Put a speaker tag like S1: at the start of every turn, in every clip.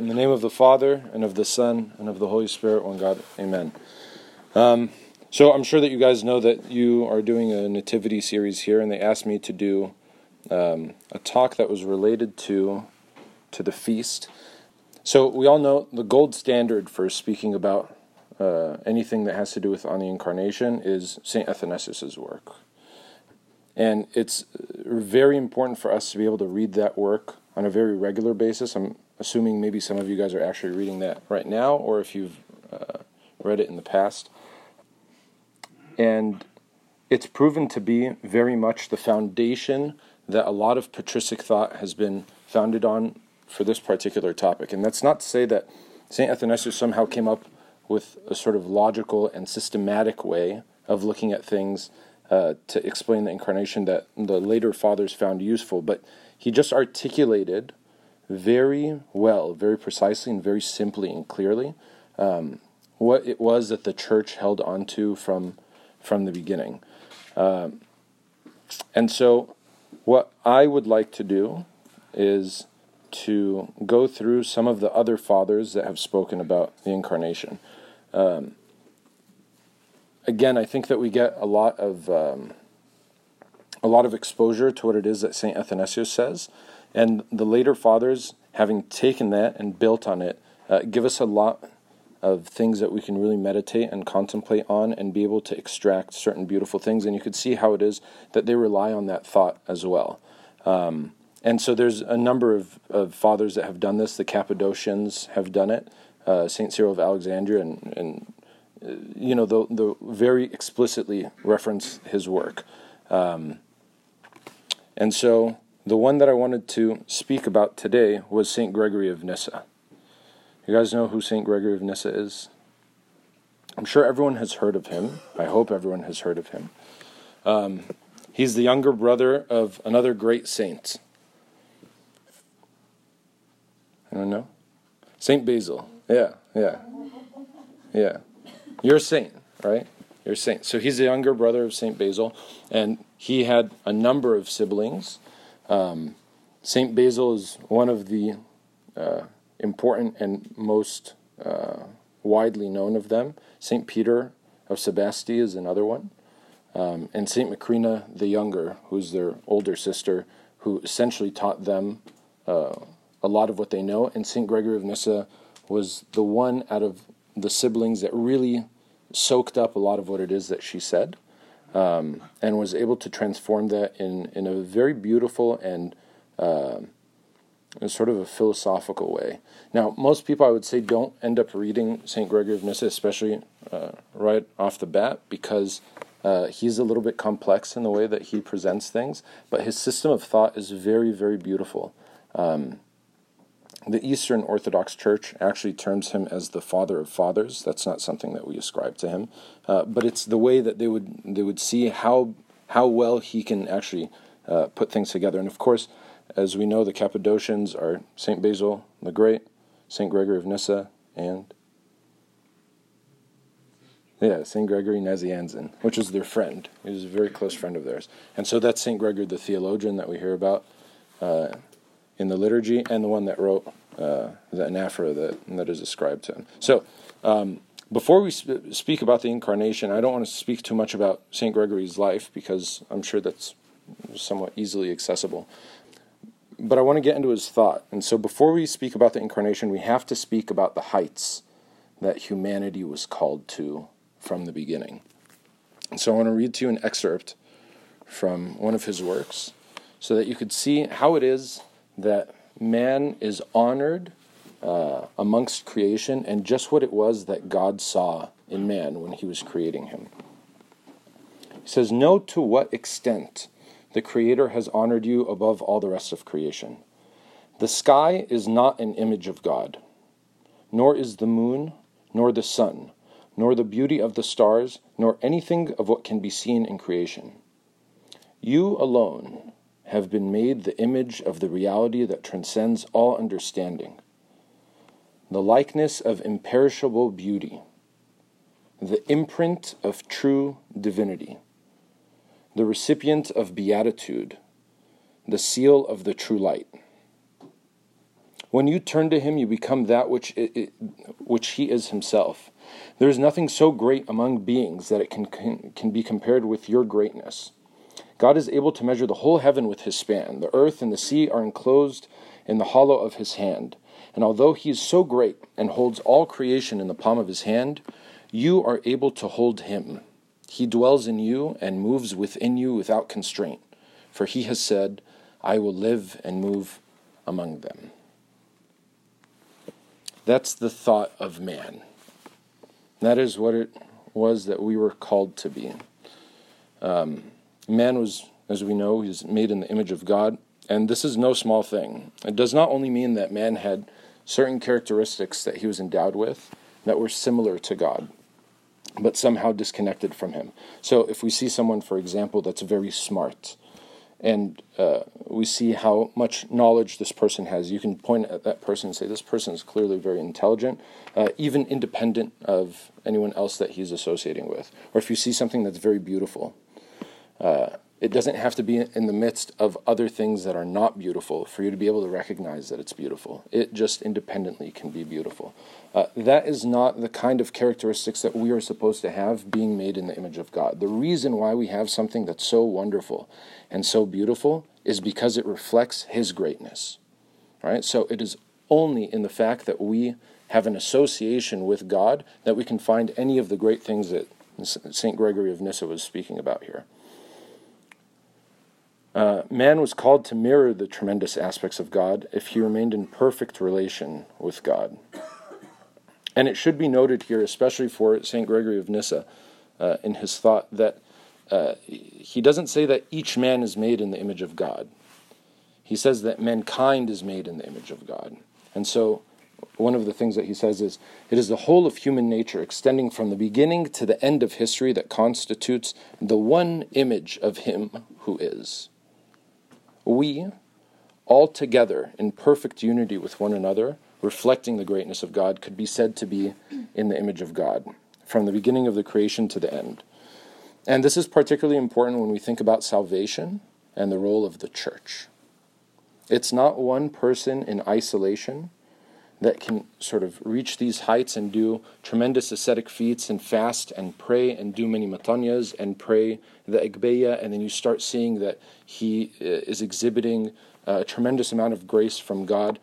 S1: in the name of the Father, and of the Son, and of the Holy Spirit, one God. Amen. Um, so I'm sure that you guys know that you are doing a nativity series here, and they asked me to do um, a talk that was related to to the feast. So we all know the gold standard for speaking about uh, anything that has to do with on the incarnation is Saint Athanasius's work, and it's very important for us to be able to read that work on a very regular basis. I'm assuming maybe some of you guys are actually reading that right now, or if you've uh, read it in the past. And it's proven to be very much the foundation that a lot of patristic thought has been founded on for this particular topic. And that's not to say that St. Athanasius somehow came up with a sort of logical and systematic way of looking at things uh, to explain the incarnation that the later fathers found useful, but he just articulated very well, very precisely, and very simply and clearly um, what it was that the church held onto from from the beginning. Um, and so, what I would like to do is to go through some of the other fathers that have spoken about the incarnation. Um, again, I think that we get a lot of um, a lot of exposure to what it is that Saint Athanasius says, and the later fathers, having taken that and built on it, uh, give us a lot of things that we can really meditate and contemplate on and be able to extract certain beautiful things. And you could see how it is that they rely on that thought as well. Um, and so there's a number of, of fathers that have done this. The Cappadocians have done it. Uh, Saint Cyril of Alexandria and, and uh, you know, the, the very explicitly reference his work. Um, and so the one that I wanted to speak about today was St. Gregory of Nyssa. You guys know who St. Gregory of Nyssa is? I'm sure everyone has heard of him. I hope everyone has heard of him. Um, he's the younger brother of another great saint. Anyone know? Saint Basil. Yeah, yeah, yeah. You're a saint, right? You're a saint. So he's the younger brother of Saint Basil, and he had a number of siblings. Um, Saint Basil is one of the uh, important and most uh, widely known of them. Saint Peter of Sebaste is another one, um, and Saint Macrina the Younger, who's their older sister, who essentially taught them uh, a lot of what they know. And Saint Gregory of Nyssa was the one out of the siblings that really soaked up a lot of what it is that she said um, and was able to transform that in, in a very beautiful and uh, sort of a philosophical way. Now, most people, I would say, don't end up reading St. Gregory of Nyssa, especially uh, right off the bat, because uh, he's a little bit complex in the way that he presents things, but his system of thought is very, very beautiful. Um, the Eastern Orthodox Church actually terms him as the father of fathers. That's not something that we ascribe to him, uh, but it's the way that they would they would see how how well he can actually uh, put things together. And of course, as we know, the Cappadocians are Saint Basil the Great, Saint Gregory of Nyssa, and yeah, Saint Gregory Nazianzen, which was their friend. He was a very close friend of theirs, and so that's Saint Gregory the theologian that we hear about. Uh, in the liturgy and the one that wrote uh, the anaphora that, that is ascribed to him. So, um, before we sp- speak about the incarnation, I don't want to speak too much about St. Gregory's life because I'm sure that's somewhat easily accessible. But I want to get into his thought. And so, before we speak about the incarnation, we have to speak about the heights that humanity was called to from the beginning. And so, I want to read to you an excerpt from one of his works so that you could see how it is that man is honored uh, amongst creation and just what it was that God saw in man when he was creating him. He says, Know to what extent the Creator has honored you above all the rest of creation. The sky is not an image of God, nor is the moon, nor the sun, nor the beauty of the stars, nor anything of what can be seen in creation. You alone have been made the image of the reality that transcends all understanding, the likeness of imperishable beauty, the imprint of true divinity, the recipient of beatitude, the seal of the true light. When you turn to him, you become that which, it, it, which he is himself. There is nothing so great among beings that it can, can, can be compared with your greatness. God is able to measure the whole heaven with his span. The earth and the sea are enclosed in the hollow of his hand. And although he is so great and holds all creation in the palm of his hand, you are able to hold him. He dwells in you and moves within you without constraint. For he has said, I will live and move among them. That's the thought of man. That is what it was that we were called to be. Um, man was, as we know, he's made in the image of God, and this is no small thing. It does not only mean that man had certain characteristics that he was endowed with that were similar to God, but somehow disconnected from him. So if we see someone, for example, that's very smart, and uh, we see how much knowledge this person has. You can point at that person and say, This person is clearly very intelligent, uh, even independent of anyone else that he's associating with. Or if you see something that's very beautiful, uh, it doesn't have to be in the midst of other things that are not beautiful for you to be able to recognize that it's beautiful. It just independently can be beautiful. Uh, that is not the kind of characteristics that we are supposed to have being made in the image of God. The reason why we have something that's so wonderful and so beautiful is because it reflects His greatness. Right? So it is only in the fact that we have an association with God that we can find any of the great things that St. Gregory of Nyssa was speaking about here. Uh, man was called to mirror the tremendous aspects of God if he remained in perfect relation with God. And it should be noted here, especially for St. Gregory of Nyssa, uh, in his thought, that uh, he doesn't say that each man is made in the image of God. He says that mankind is made in the image of God. And so, one of the things that he says is it is the whole of human nature, extending from the beginning to the end of history, that constitutes the one image of him who is we, all together in perfect unity with one another, reflecting the greatness of God, could be said to be in the image of God, from the beginning of the creation to the end. And this is particularly important when we think about salvation and the role of the church. It's not one person in isolation that can sort of reach these heights and do tremendous ascetic feats and fast and pray and do many matanyas and pray the Agbeya, and then you start seeing that he uh, is exhibiting a tremendous amount of grace from God.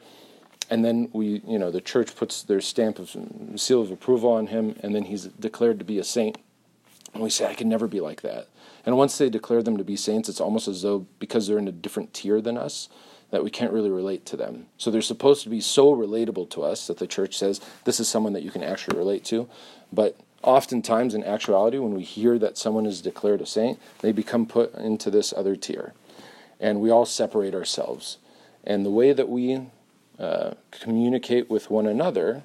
S1: And then we, you know, the church puts their stamp of seal of approval on him, and then he's declared to be a saint. And we say, I can never be like that. And once they declare them to be saints, it's almost as though because they're in a different tier than us, that we can't really relate to them. So they're supposed to be so relatable to us that the church says this is someone that you can actually relate to. But oftentimes, in actuality, when we hear that someone is declared a saint, they become put into this other tier. And we all separate ourselves. And the way that we uh, communicate with one another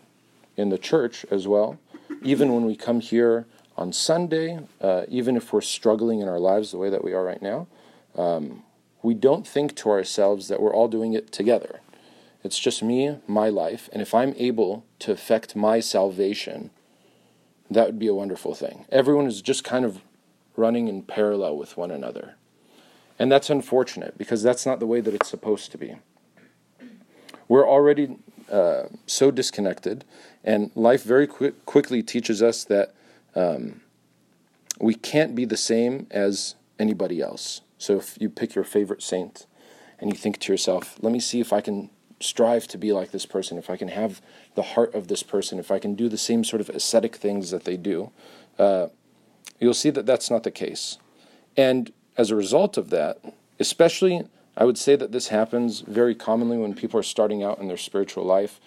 S1: in the church as well, even when we come here on Sunday, uh, even if we're struggling in our lives the way that we are right now, um, we don't think to ourselves that we're all doing it together. It's just me, my life, and if I'm able to affect my salvation, that would be a wonderful thing. Everyone is just kind of running in parallel with one another. And that's unfortunate because that's not the way that it's supposed to be. We're already uh, so disconnected, and life very quick, quickly teaches us that um, we can't be the same as anybody else. So if you pick your favorite saint and you think to yourself, let me see if I can strive to be like this person, if I can have the heart of this person, if I can do the same sort of ascetic things that they do, uh, you'll see that that's not the case. And as a result of that, especially, I would say that this happens very commonly when people are starting out in their spiritual life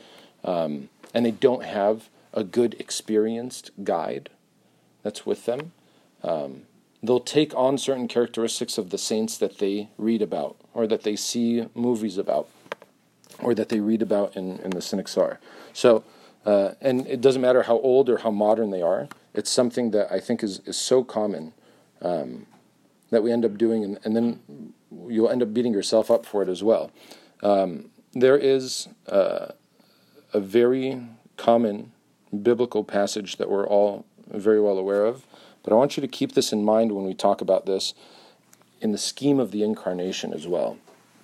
S1: um, and they don't have a good, experienced guide that's with them. Um, they'll take on certain characteristics of the saints that they read about or that they see movies about or that they read about in, in the Synaxar. So, uh, and it doesn't matter how old or how modern they are, it's something that I think is, is so common um, that we end up doing, and, and, then you'll end up beating yourself up for it as well. Um, there is uh, a very common biblical passage that we're all very well aware of but I want you to keep this in mind when we talk about this in the scheme of the incarnation as well.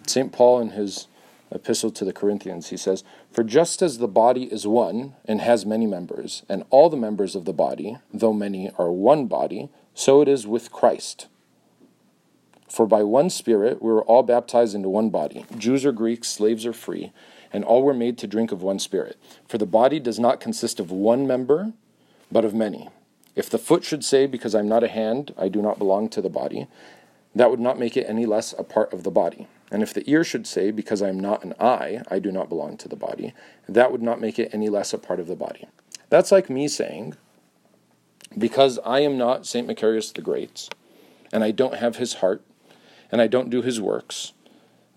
S1: St. Paul, in his epistle to the Corinthians, he says, For just as the body is one and has many members, and all the members of the body, though many, are one body, so it is with Christ. For by one Spirit we were all baptized into one body, Jews or Greeks, slaves or free, and all were made to drink of one Spirit. For the body does not consist of one member, but of many. If the foot should say, Because I'm not a hand, I do not belong to the body, that would not make it any less a part of the body. And if the ear should say, Because I am not an eye, I do not belong to the body, that would not make it any less a part of the body. That's like me saying, Because I am not St. Macarius the Great, and I don't have his heart, and I don't do his works,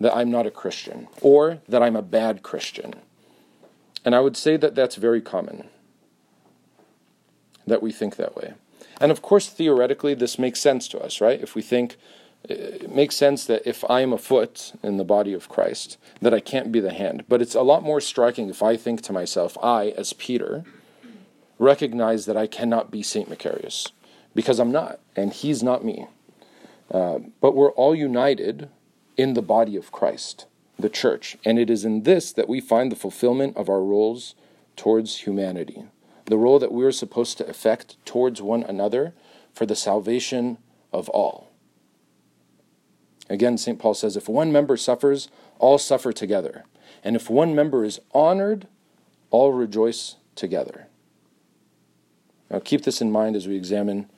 S1: that I'm not a Christian, or that I'm a bad Christian. And I would say that that's very common, that we think that way. And of course, theoretically, this makes sense to us, right? If we think, it makes sense that if I am a foot in the body of Christ, that I can't be the hand. But it's a lot more striking if I think to myself, I, as Peter, recognize that I cannot be St. Macarius, because I'm not, and he's not me. Uh, but we're all united in the body of Christ, the church, and it is in this that we find the fulfillment of our roles towards humanity, the role that we are supposed to effect towards one another for the salvation of all. Again, St. Paul says, if one member suffers, all suffer together. And if one member is honored, all rejoice together. Now, keep this in mind as we examine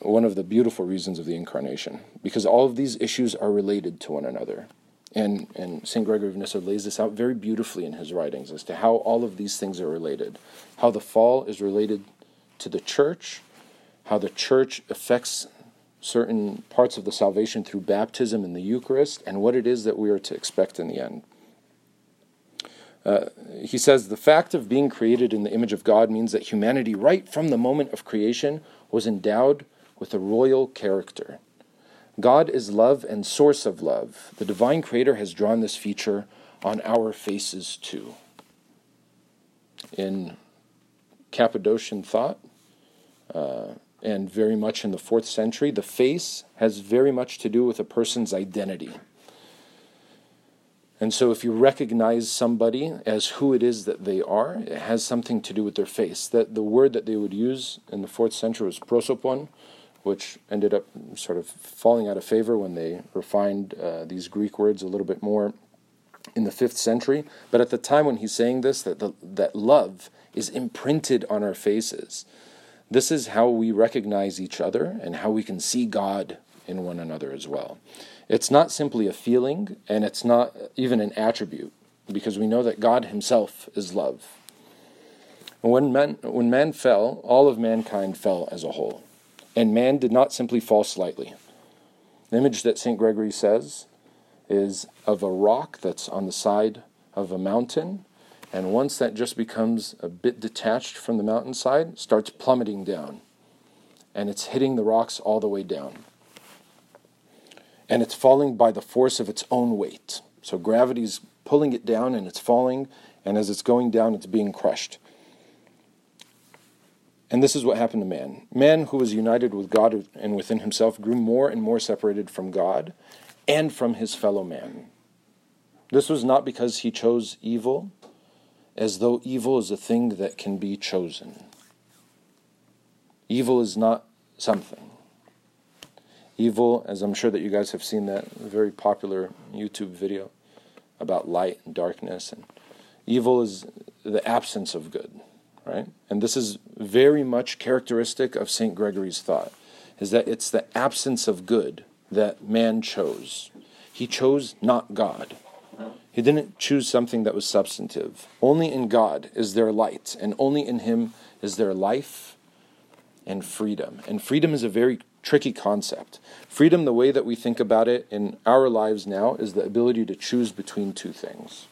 S1: one of the beautiful reasons of the incarnation, because all of these issues are related to one another. And, and St. Gregory of Nyssa lays this out very beautifully in his writings as to how all of these things are related. How the fall is related to the church, how the church affects certain parts of the salvation through baptism and the Eucharist, and what it is that we are to expect in the end. Uh, he says the fact of being created in the image of God means that humanity, right from the moment of creation, was endowed with a royal character. God is love and source of love. The divine creator has drawn this feature on our faces too. In Cappadocian thought, uh, and very much in the fourth century, the face has very much to do with a person's identity. And so, if you recognize somebody as who it is that they are, it has something to do with their face. That the word that they would use in the fourth century was prosopon, which ended up sort of falling out of favor when they refined uh, these Greek words a little bit more in the fifth century. But at the time when he's saying this, that the, that love is imprinted on our faces. This is how we recognize each other and how we can see God in one another as well. It's not simply a feeling, and it's not even an attribute, because we know that God Himself is love. When man, when man fell, all of mankind fell as a whole. And man did not simply fall slightly. The image that St. Gregory says is of a rock that's on the side of a mountain, and once that just becomes a bit detached from the mountainside, starts plummeting down. And it's hitting the rocks all the way down and it's falling by the force of its own weight. So gravity's pulling it down and it's falling, and as it's going down, it's being crushed. And this is what happened to man. Man, who was united with God and within himself, grew more and more separated from God and from his fellow man. This was not because he chose evil, as though evil is a thing that can be chosen. Evil is not something. Evil, as I'm sure that you guys have seen that very popular YouTube video about light and darkness, and evil is the absence of good, right? And this is very much characteristic of St. Gregory's thought, is that it's the absence of good that man chose. He chose not God. He didn't choose something that was substantive. Only in God is there light, and only in Him is there life and freedom. And freedom is a very tricky concept. Freedom, the way that we think about it in our lives now, is the ability to choose between two things.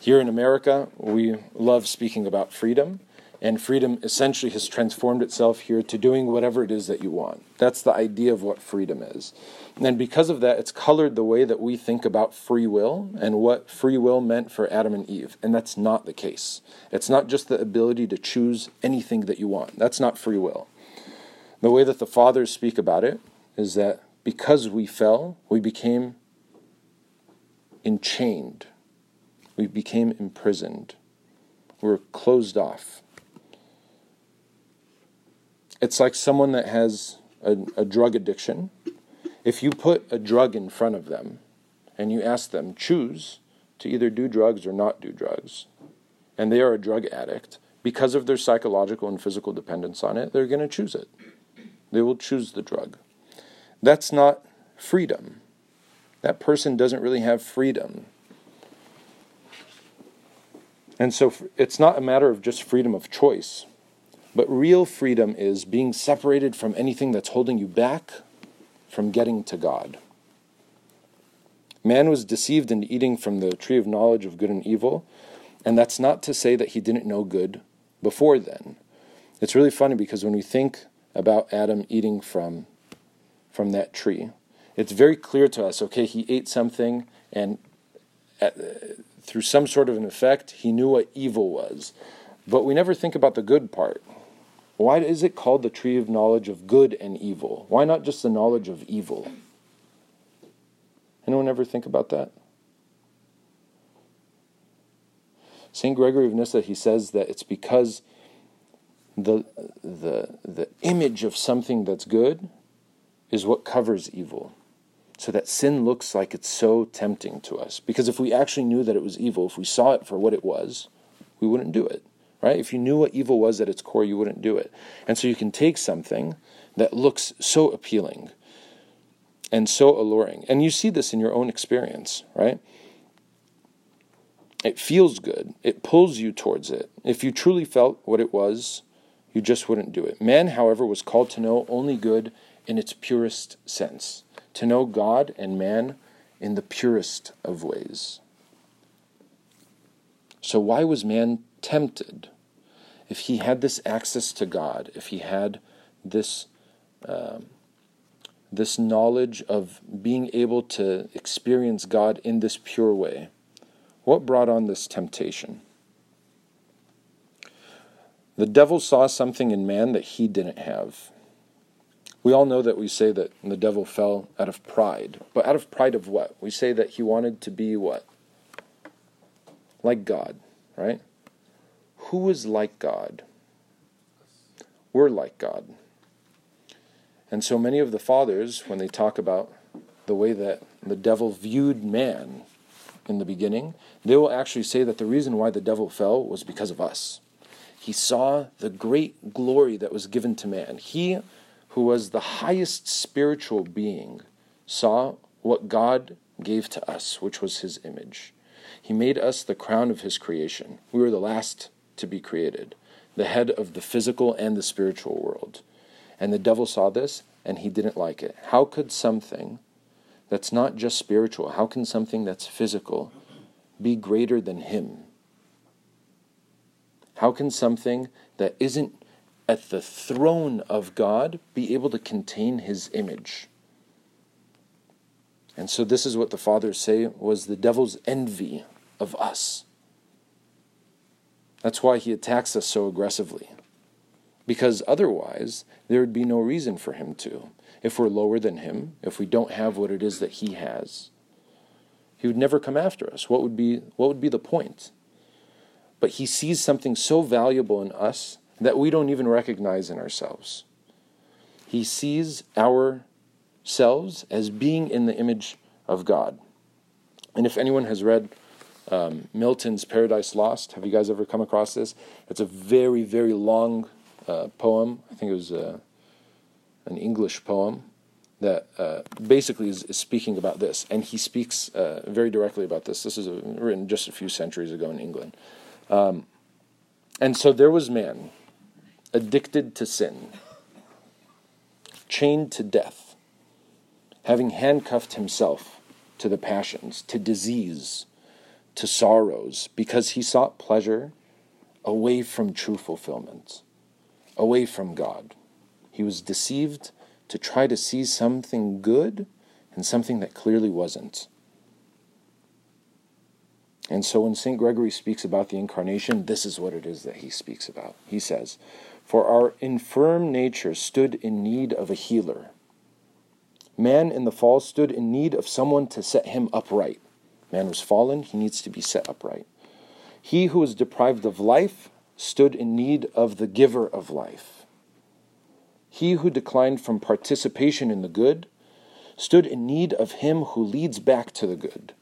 S1: Here in America, we love speaking about freedom, and freedom essentially has transformed itself here to doing whatever it is that you want. That's the idea of what freedom is. And because of that, it's colored the way that we think about free will and what free will meant for Adam and Eve. And that's not the case. It's not just the ability to choose anything that you want. That's not free will. The way that the fathers speak about it is that because we fell, we became enchained. We became imprisoned. We were closed off. It's like someone that has a, a drug addiction. If you put a drug in front of them and you ask them, choose to either do drugs or not do drugs, and they are a drug addict, because of their psychological and physical dependence on it, they're going to choose it. They will choose the drug. That's not freedom. That person doesn't really have freedom. And so it's not a matter of just freedom of choice, but real freedom is being separated from anything that's holding you back from getting to God. Man was deceived in eating from the tree of knowledge of good and evil, and that's not to say that he didn't know good before then. It's really funny because when we think about Adam eating from from that tree, it's very clear to us. Okay, he ate something, and at, through some sort of an effect, he knew what evil was. But we never think about the good part. Why is it called the tree of knowledge of good and evil? Why not just the knowledge of evil? Anyone ever think about that? St. Gregory of Nyssa, he says that it's because the, the, the image of something that's good is what covers evil. So that sin looks like it's so tempting to us. Because if we actually knew that it was evil, if we saw it for what it was, we wouldn't do it. Right? If you knew what evil was at its core, you wouldn't do it. And so you can take something that looks so appealing and so alluring. And you see this in your own experience, right? It feels good. It pulls you towards it. If you truly felt what it was, you just wouldn't do it. Man, however, was called to know only good in its purest sense, to know God and man in the purest of ways. So, why was man tempted? If he had this access to God, if he had this, um, this knowledge of being able to experience God in this pure way, what brought on this temptation? The devil saw something in man that he didn't have. We all know that we say that the devil fell out of pride. But out of pride of what? We say that he wanted to be what? Like God, right? Who is like God? We're like God. And so many of the fathers, when they talk about the way that the devil viewed man, in the beginning, they will actually say that the reason why the devil fell was because of us. He saw the great glory that was given to man. He, who was the highest spiritual being, saw what God gave to us, which was his image. He made us the crown of his creation. We were the last to be created, the head of the physical and the spiritual world. And the devil saw this and he didn't like it. How could something that's not just spiritual. How can something that's physical be greater than Him? How can something that isn't at the throne of God be able to contain His image? And so, this is what the fathers say was the devil's envy of us. That's why he attacks us so aggressively. Because otherwise, there would be no reason for him to if we're lower than him, if we don't have what it is that he has. He would never come after us. What would be what would be the point? But he sees something so valuable in us that we don't even recognize in ourselves. He sees ourselves as being in the image of God. And if anyone has read um, Milton's Paradise Lost, have you guys ever come across this? It's a very, very long uh, poem. I think it was. Uh, an English poem that uh, basically is, is, speaking about this, and he speaks uh, very directly about this. This is a, written just a few centuries ago in England. Um, and so there was man, addicted to sin, chained to death, having handcuffed himself to the passions, to disease, to sorrows, because he sought pleasure away from true fulfillment, away from God. He was deceived to try to see something good and something that clearly wasn't. And so when St. Gregory speaks about the incarnation, this is what it is that he speaks about. He says, For our infirm nature stood in need of a healer. Man in the fall stood in need of someone to set him upright. Man was fallen, he needs to be set upright. He who was deprived of life stood in need of the giver of life. He who declined from participation in the good stood in need of him who leads back to the good.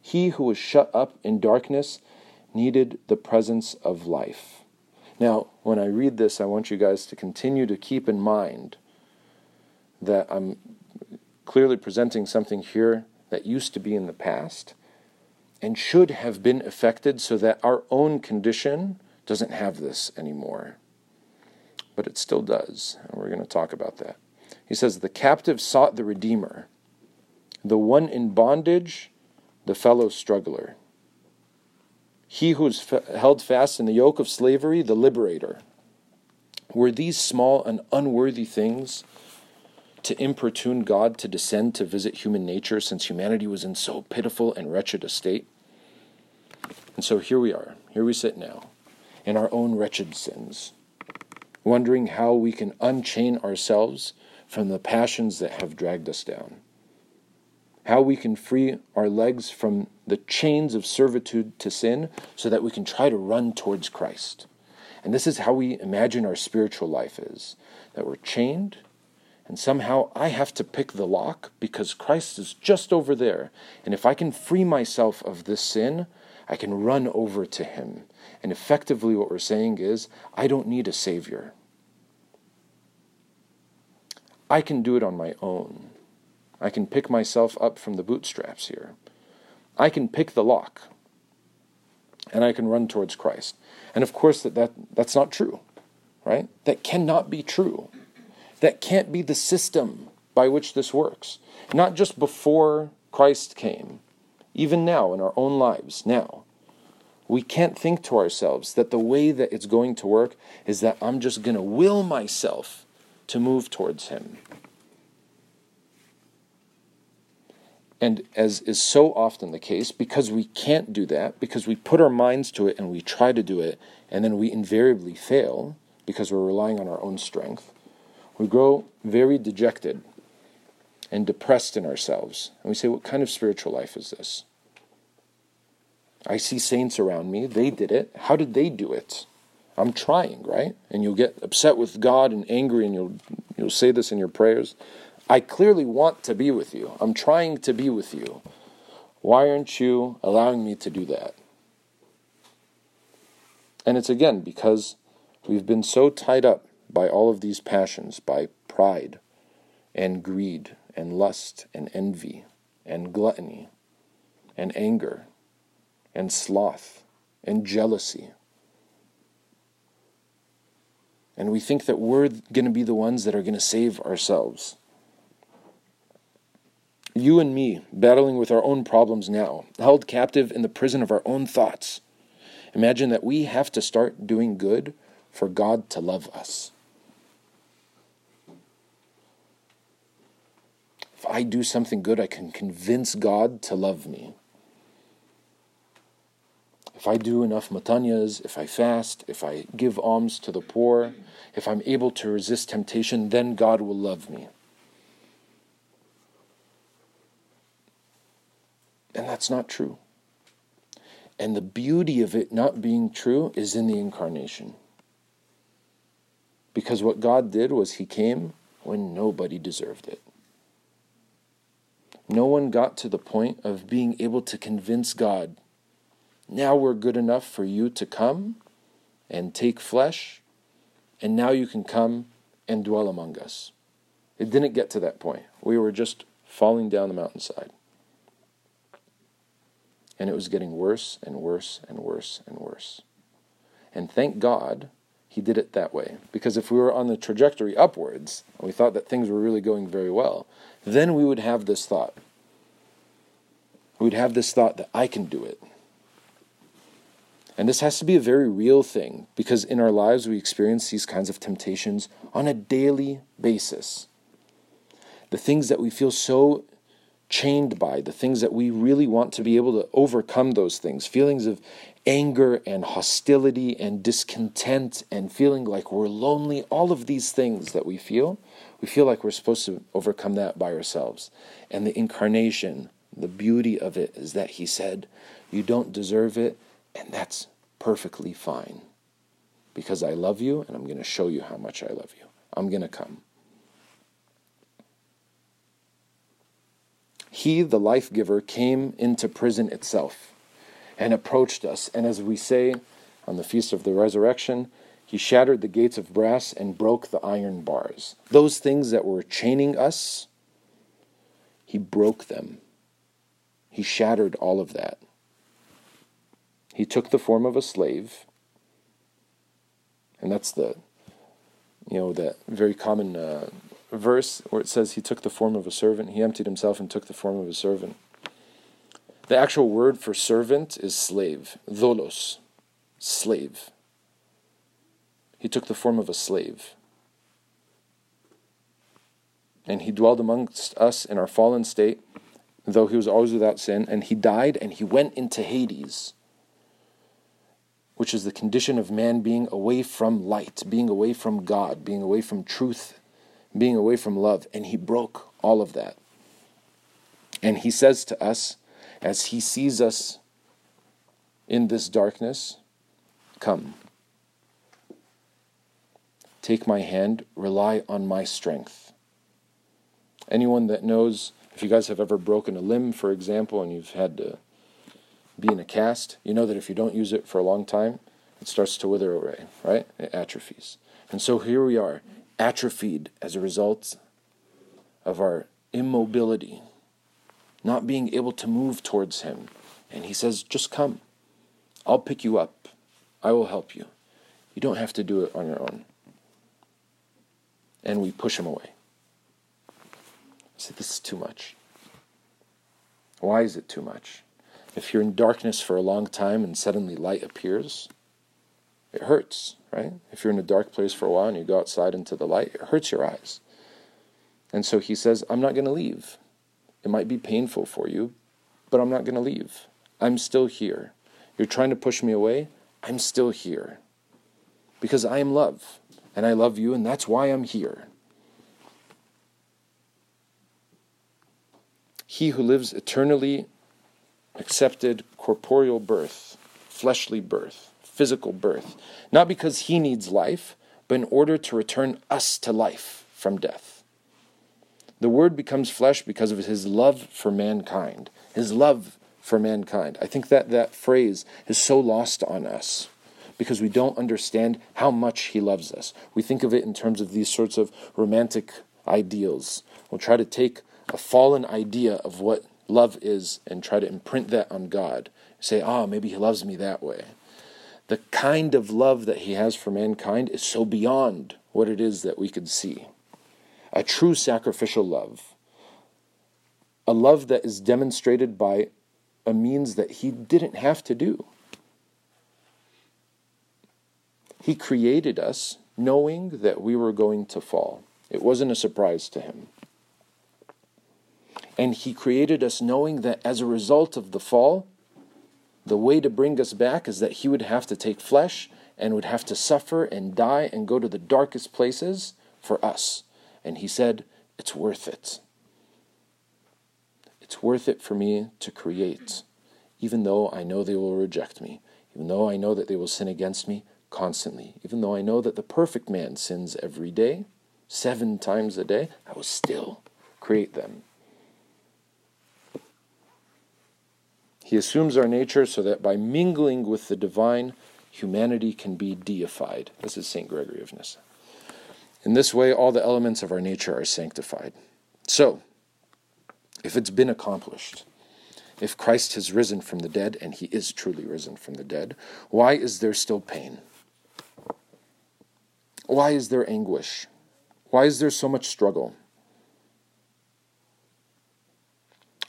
S1: He who was shut up in darkness needed the presence of life. Now, when I read this, I want you guys to continue to keep in mind that I'm clearly presenting something here that used to be in the past and should have been affected so that our own condition doesn't have this anymore. But it still does, and we're going to talk about that. He says, The captive sought the Redeemer, the one in bondage, the fellow struggler. He who is f- held fast in the yoke of slavery, the liberator. Were these small and unworthy things to importune God to descend to visit human nature since humanity was in so pitiful and wretched a state? And so here we are, here we sit now, in our own wretched sins, wondering how we can unchain ourselves from the passions that have dragged us down, how we can free our legs from the chains of servitude to sin so that we can try to run towards Christ. And this is how we imagine our spiritual life is that we're chained and somehow I have to pick the lock because Christ is just over there. And if I can free myself of this sin, I can run over to Him. And effectively, what we're saying is, I don't need a Savior. I can do it on my own. I can pick myself up from the bootstraps here. I can pick the lock. And I can run towards Christ. And of course, that, that, that's not true, right? That cannot be true. That can't be the system by which this works. Not just before Christ came, even now in our own lives, now. We can't think to ourselves that the way that it's going to work is that I'm just going to will myself to move towards Him. And as is so often the case, because we can't do that, because we put our minds to it and we try to do it, and then we invariably fail because we're relying on our own strength, we grow very dejected and depressed in ourselves. And we say, What kind of spiritual life is this? I see saints around me. They did it. How did they do it? I'm trying, right? And you'll get upset with God and angry, and you'll, you'll say this in your prayers. I clearly want to be with you. I'm trying to be with you. Why aren't you allowing me to do that? And it's again because we've been so tied up by all of these passions, by pride and greed and lust and envy and gluttony and anger and sloth and jealousy. And we think that we're going to be the ones that are going to save ourselves. You and me, battling with our own problems now, held captive in the prison of our own thoughts. Imagine that we have to start doing good for God to love us. If I do something good, I can convince God to love me. If I do enough matanyas, if I fast, if I give alms to the poor, if I'm able to resist temptation, then God will love me. And that's not true. And the beauty of it not being true is in the incarnation. Because what God did was He came when nobody deserved it. No one got to the point of being able to convince God, now we're good enough for you to come and take flesh, and now you can come and dwell among us. It didn't get to that point. We were just falling down the mountainside. And it was getting worse and worse and worse and worse. And thank God he did it that way. Because if we were on the trajectory upwards, and we thought that things were really going very well, then we would have this thought. We would have this thought that I can do it. And this has to be a very real thing because in our lives we experience these kinds of temptations on a daily basis. The things that we feel so chained by, the things that we really want to be able to overcome those things, feelings of anger and hostility and discontent and feeling like we're lonely, all of these things that we feel, we feel like we're supposed to overcome that by ourselves. And the incarnation The beauty of it is that he said, You don't deserve it, and that's perfectly fine. Because I love you, and I'm going to show you how much I love you. I'm going to come. He, the life giver, came into prison itself and approached us. And as we say on the Feast of the Resurrection, he shattered the gates of brass and broke the iron bars. Those things that were chaining us, he broke them. He shattered all of that. He took the form of a slave. And that's the, you know, that very common uh, verse where it says he took the form of a servant. He emptied himself and took the form of a servant. The actual word for servant is slave, doulos, slave. He took the form of a slave. And he dwelled amongst us in our fallen state, though he was always without sin. And he died and he went into Hades, which is the condition of man being away from light, being away from God, being away from truth, being away from love. And he broke all of that. And he says to us, as he sees us in this darkness, Come. Take my hand, rely on my strength. Anyone that knows, if you guys have ever broken a limb, for example, and you've had to be in a cast, you know that if you don't use it for a long time, it starts to wither away, right? It atrophies. And so here we are, atrophied as a result of our immobility, not being able to move towards Him. And He says, Just come. I'll pick you up. I will help you. You don't have to do it on your own and we push him away. Say, This is too much. Why is it too much? If you're in darkness for a long time and suddenly light appears, it hurts, right? If you're in a dark place for a while and you go outside into the light, it hurts your eyes. And so he says, I'm not going to leave. It might be painful for you, but I'm not going to leave. I'm still here. You're trying to push me away. I'm still here. Because I am love and I love you, and that's why I'm here. He who lives eternally accepted corporeal birth, fleshly birth, physical birth, not because he needs life, but in order to return us to life from death. The Word becomes flesh because of his love for mankind, his love for mankind. I think that that phrase is so lost on us because we don't understand how much He loves us. We think of it in terms of these sorts of romantic ideals. We'll try to take a fallen idea of what love is and try to imprint that on God. Say, ah, oh, maybe He loves me that way. The kind of love that He has for mankind is so beyond what it is that we could see. A true sacrificial love. A love that is demonstrated by a means that He didn't have to do. He created us knowing that we were going to fall. It wasn't a surprise to him. And he created us knowing that as a result of the fall, the way to bring us back is that he would have to take flesh and would have to suffer and die and go to the darkest places for us. And he said, It's worth it. It's worth it for me to create, even though I know they will reject me, even though I know that they will sin against me constantly. Even though I know that the perfect man sins every day, seven times a day, I will still create them. He assumes our nature so that by mingling with the divine, humanity can be deified. This is St. Gregory of Nyssa. In this way, all the elements of our nature are sanctified. So, if it's been accomplished, if Christ has risen from the dead, and he is truly risen from the dead, why is there still pain? Why is there anguish? Why is there so much struggle?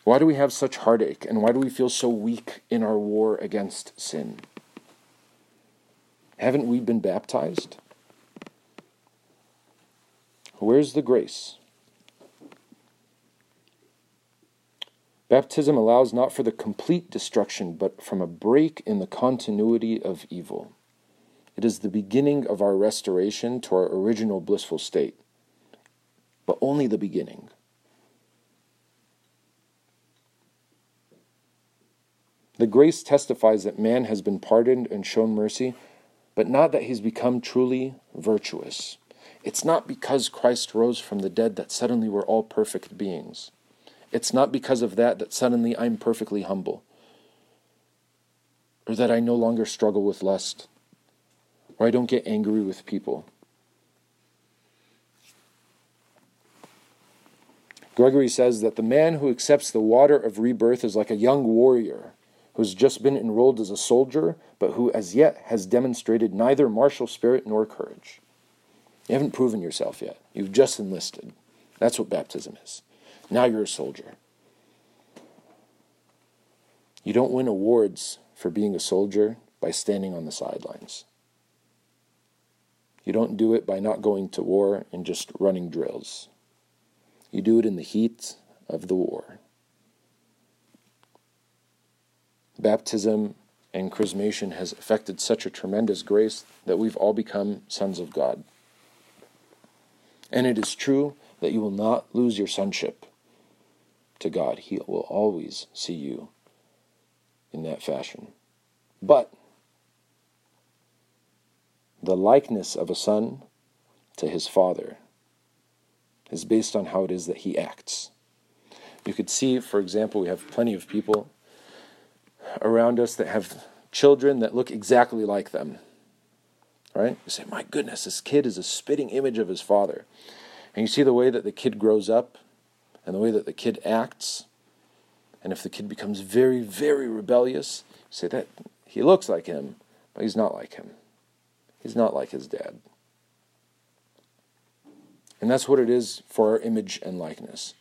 S1: Why do we have such heartache and why do we feel so weak in our war against sin? Haven't we been baptized? Where's the grace? Baptism allows not for the complete destruction, but from a break in the continuity of evil. It is the beginning of our restoration to our original blissful state, but only the beginning. The grace testifies that man has been pardoned and shown mercy, but not that he's become truly virtuous. It's not because Christ rose from the dead that suddenly we're all perfect beings. It's not because of that that suddenly I'm perfectly humble, or that I no longer struggle with lust, or I don't get angry with people. Gregory says that the man who accepts the water of rebirth is like a young warrior who's just been enrolled as a soldier, but who as yet has demonstrated neither martial spirit nor courage. You haven't proven yourself yet. You've just enlisted. That's what baptism is. Now you're a soldier. You don't win awards for being a soldier by standing on the sidelines. You don't do it by not going to war and just running drills. You do it in the heat of the war. Baptism and chrismation has effected such a tremendous grace that we've all become sons of God. And it is true that you will not lose your sonship to God. He will always see you in that fashion. But the likeness of a son to his father is based on how it is that he acts. You could see, for example, we have plenty of people around us that have children that look exactly like them. Right? You say, my goodness, this kid is a spitting image of his father. And you see the way that the kid grows up and the way that the kid acts. And if the kid becomes very, very rebellious, you say that he looks like him, but he's not like him. He's not like his dad. And that's what it is for our image and likeness.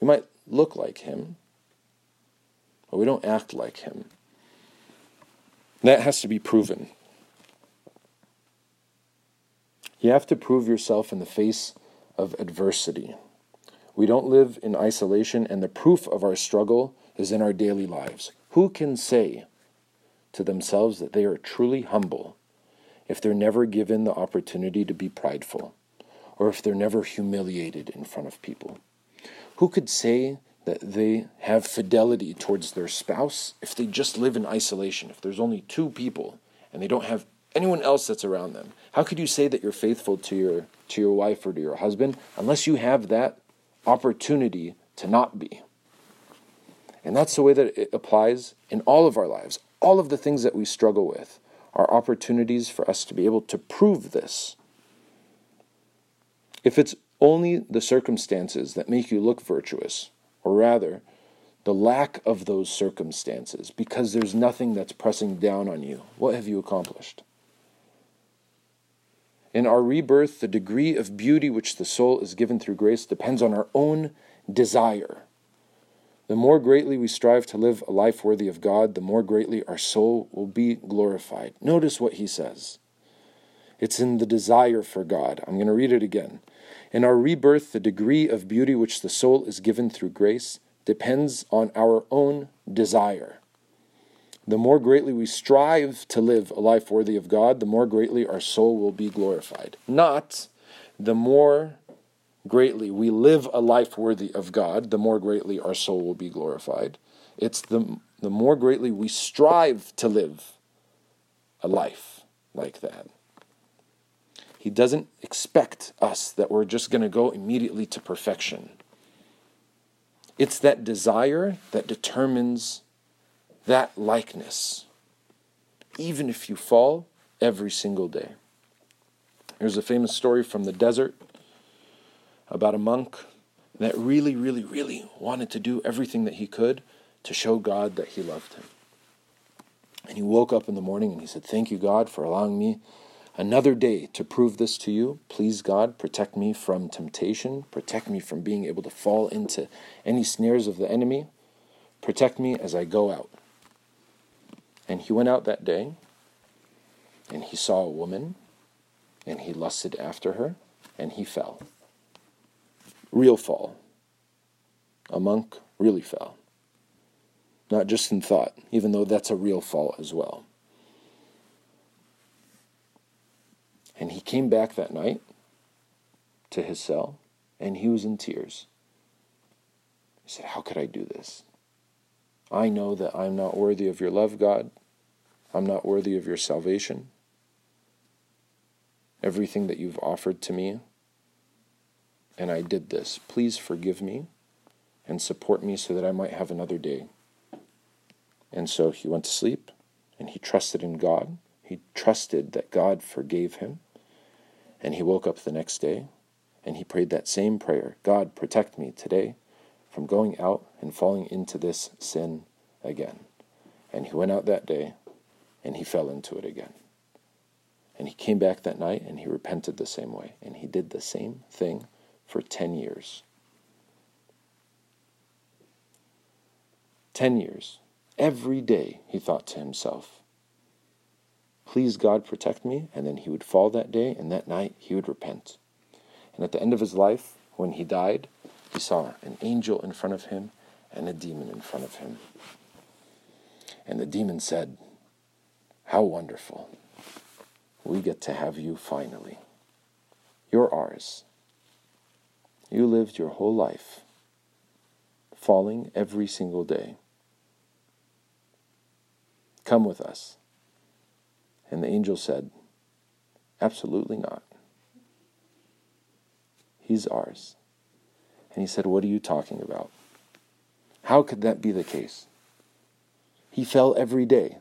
S1: We might look like him, but we don't act like him. That has to be proven. You have to prove yourself in the face of adversity. We don't live in isolation, and the proof of our struggle is in our daily lives. Who can say to themselves that they are truly humble if they're never given the opportunity to be prideful, or if they're never humiliated in front of people? Who could say that they have fidelity towards their spouse if they just live in isolation, if there's only two people and they don't have anyone else that's around them? How could you say that you're faithful to your to your wife or to your husband unless you have that opportunity to not be? And that's the way that it applies in all of our lives. All of the things that we struggle with are opportunities for us to be able to prove this. If it's only the circumstances that make you look virtuous, or rather, the lack of those circumstances, because there's nothing that's pressing down on you. What have you accomplished? In our rebirth, the degree of beauty which the soul is given through grace depends on our own desire. The more greatly we strive to live a life worthy of God, the more greatly our soul will be glorified. Notice what he says. It's in the desire for God. I'm going to read it again. In our rebirth, the degree of beauty which the soul is given through grace depends on our own desire. The more greatly we strive to live a life worthy of God, the more greatly our soul will be glorified. Not the more greatly we live a life worthy of God, the more greatly our soul will be glorified. It's the, the more greatly we strive to live a life like that. He doesn't expect us that we're just going to go immediately to perfection. It's that desire that determines that likeness, even if you fall every single day. There's a famous story from the desert about a monk that really, really, really wanted to do everything that he could to show God that he loved him. And he woke up in the morning and he said, Thank you, God, for allowing me Another day to prove this to you. Please, God, protect me from temptation. Protect me from being able to fall into any snares of the enemy. Protect me as I go out. And he went out that day, and he saw a woman, and he lusted after her, and he fell. Real fall. A monk really fell. Not just in thought, even though that's a real fall as well. And he came back that night to his cell and he was in tears. He said, How could I do this? I know that I'm not worthy of your love, God. I'm not worthy of your salvation. Everything that you've offered to me, and I did this. Please forgive me and support me so that I might have another day. And so he went to sleep and he trusted in God. He trusted that God forgave him. And he woke up the next day and he prayed that same prayer God, protect me today from going out and falling into this sin again. And he went out that day and he fell into it again. And he came back that night and he repented the same way. And he did the same thing for 10 years. 10 years. Every day he thought to himself, Please God protect me. And then he would fall that day, and that night he would repent. And at the end of his life, when he died, he saw an angel in front of him and a demon in front of him. And the demon said, How wonderful. We get to have you finally. You're ours. You lived your whole life falling every single day. Come with us. And the angel said, Absolutely not. He's ours. And he said, What are you talking about? How could that be the case? He fell every day.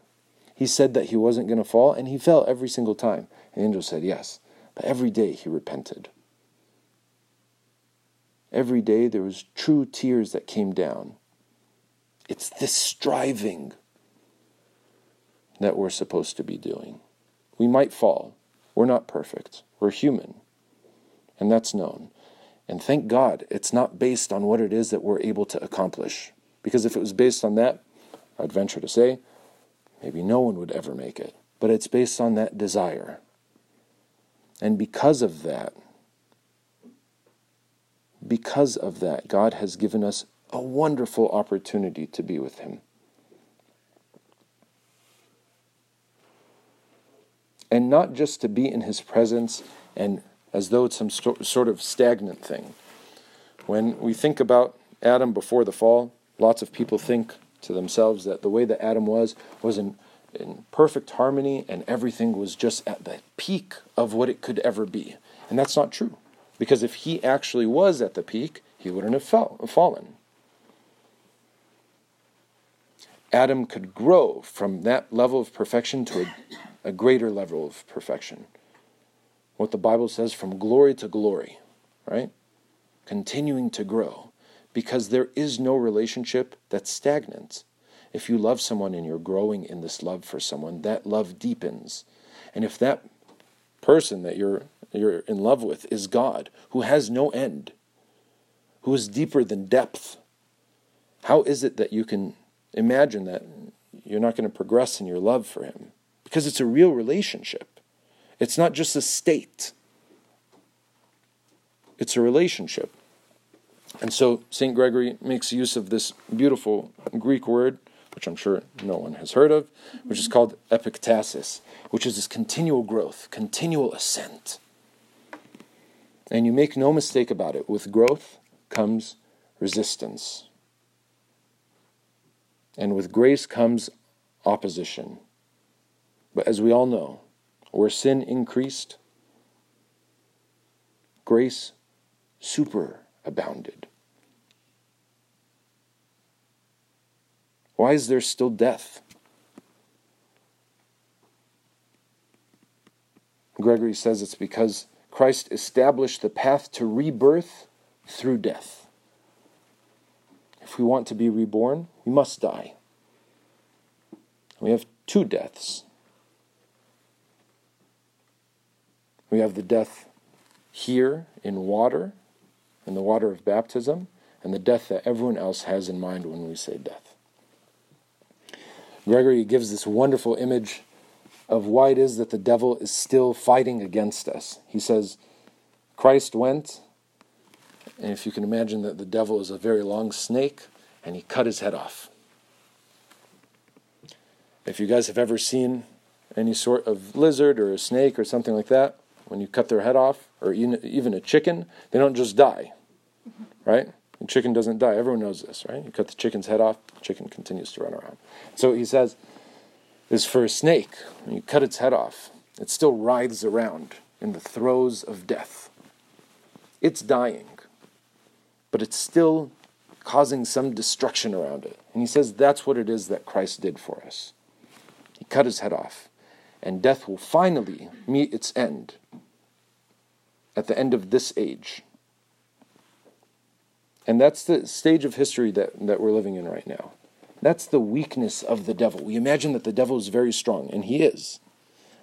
S1: He said that he wasn't going to fall, and he fell every single time. And the angel said, Yes. But every day he repented. Every day there was true tears that came down. It's this striving that we're supposed to be doing. We might fall. We're not perfect. We're human. And that's known. And thank God it's not based on what it is that we're able to accomplish. Because if it was based on that, I'd venture to say, maybe no one would ever make it. But it's based on that desire. And because of that, because of that, God has given us a wonderful opportunity to be with Him. And not just to be in His presence and as though it's some sort of stagnant thing. When we think about Adam before the fall, lots of people think to themselves that the way that Adam was was in, in perfect harmony and everything was just at the peak of what it could ever be. And that's not true. Because if he actually was at the peak, he wouldn't have fell, fallen. Adam could grow from that level of perfection to a, a greater level of perfection. What the Bible says from glory to glory, right? Continuing to grow. Because there is no relationship that's stagnant. If you love someone and you're growing in this love for someone, that love deepens. And if that person that you're you're in love with is God, who has no end, who is deeper than depth. How is it that you can imagine that you're not going to progress in your love for Him? Because it's a real relationship. It's not just a state, it's a relationship. And so St. Gregory makes use of this beautiful Greek word, which I'm sure no one has heard of, which is called epektasis, which is this continual growth, continual ascent. And you make no mistake about it, with growth comes resistance. And with grace comes opposition. But as we all know, where sin increased, grace superabounded. Why is there still death? Gregory says it's because Christ established the path to rebirth through death. If we want to be reborn, we must die. We have two deaths. We have the death here in water, in the water of baptism, and the death that everyone else has in mind when we say death. Gregory gives this wonderful image of why it is that the devil is still fighting against us. He says, Christ went, and if you can imagine that the devil is a very long snake, and he cut his head off. If you guys have ever seen any sort of lizard or a snake or something like that, when you cut their head off, or even a chicken, they don't just die, right? The chicken doesn't die. Everyone knows this, right? You cut the chicken's head off, the chicken continues to run around. So he says, is for a snake, when you cut its head off, it still writhes around in the throes of death. It's dying, but it's still causing some destruction around it. And he says that's what it is that Christ did for us. He cut his head off, and death will finally meet its end at the end of this age. And that's the stage of history that, that we're living in right now. That's the weakness of the devil. We imagine that the devil is very strong, and he is,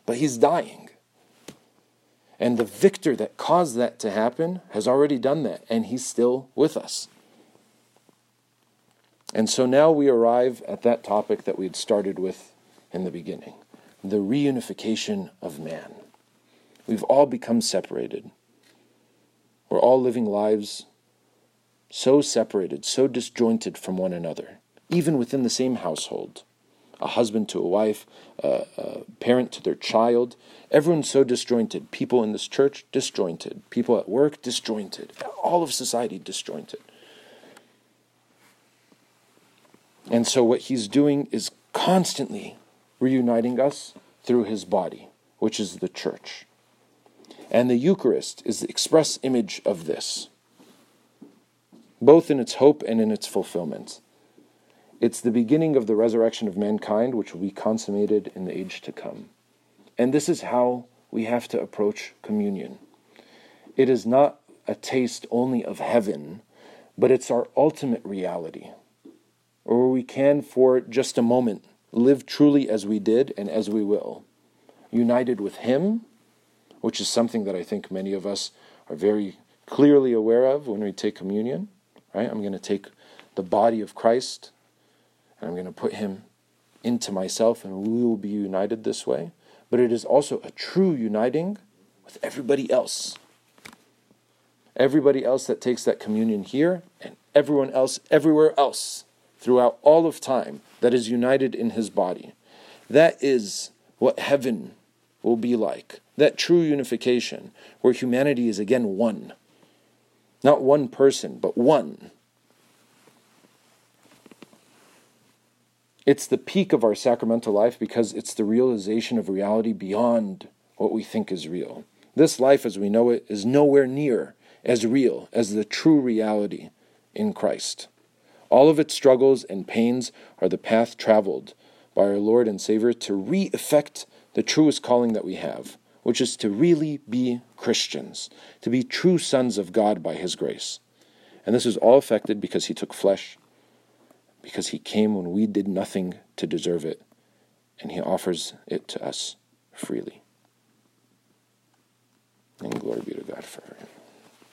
S1: but he's dying. And the victor that caused that to happen has already done that, and he's still with us. And so now we arrive at that topic that we had started with in the beginning the reunification of man. We've all become separated. We're all living lives so separated, so disjointed from one another, even within the same household. A husband to a wife, a, a parent to their child. Everyone's so disjointed. People in this church, disjointed. People at work, disjointed. All of society, disjointed. And so, what he's doing is constantly reuniting us through his body, which is the church. And the Eucharist is the express image of this, both in its hope and in its fulfillment. It's the beginning of the resurrection of mankind, which will be consummated in the age to come. And this is how we have to approach communion. It is not a taste only of heaven, but it's our ultimate reality or we can, for just a moment, live truly as we did and as we will, united with Him, which is something that I think many of us are very clearly aware of when we take communion. Right? I'm going to take the body of Christ and I'm going to put Him into myself, and we will be united this way. But it is also a true uniting with everybody else. Everybody else that takes that communion here, and everyone else everywhere else throughout all of time that is united in his body. That is what heaven will be like. That true unification, where humanity is again one. Not one person, but one. It's the peak of our sacramental life because it's the realization of reality beyond what we think is real. This life as we know it is nowhere near as real as the true reality in Christ. All of its struggles and pains are the path traveled by our Lord and Savior to re effect the truest calling that we have, which is to really be Christians, to be true sons of God by His grace. And this is all effected because He took flesh, because He came when we did nothing to deserve it, and He offers it to us freely. And glory be to God forever.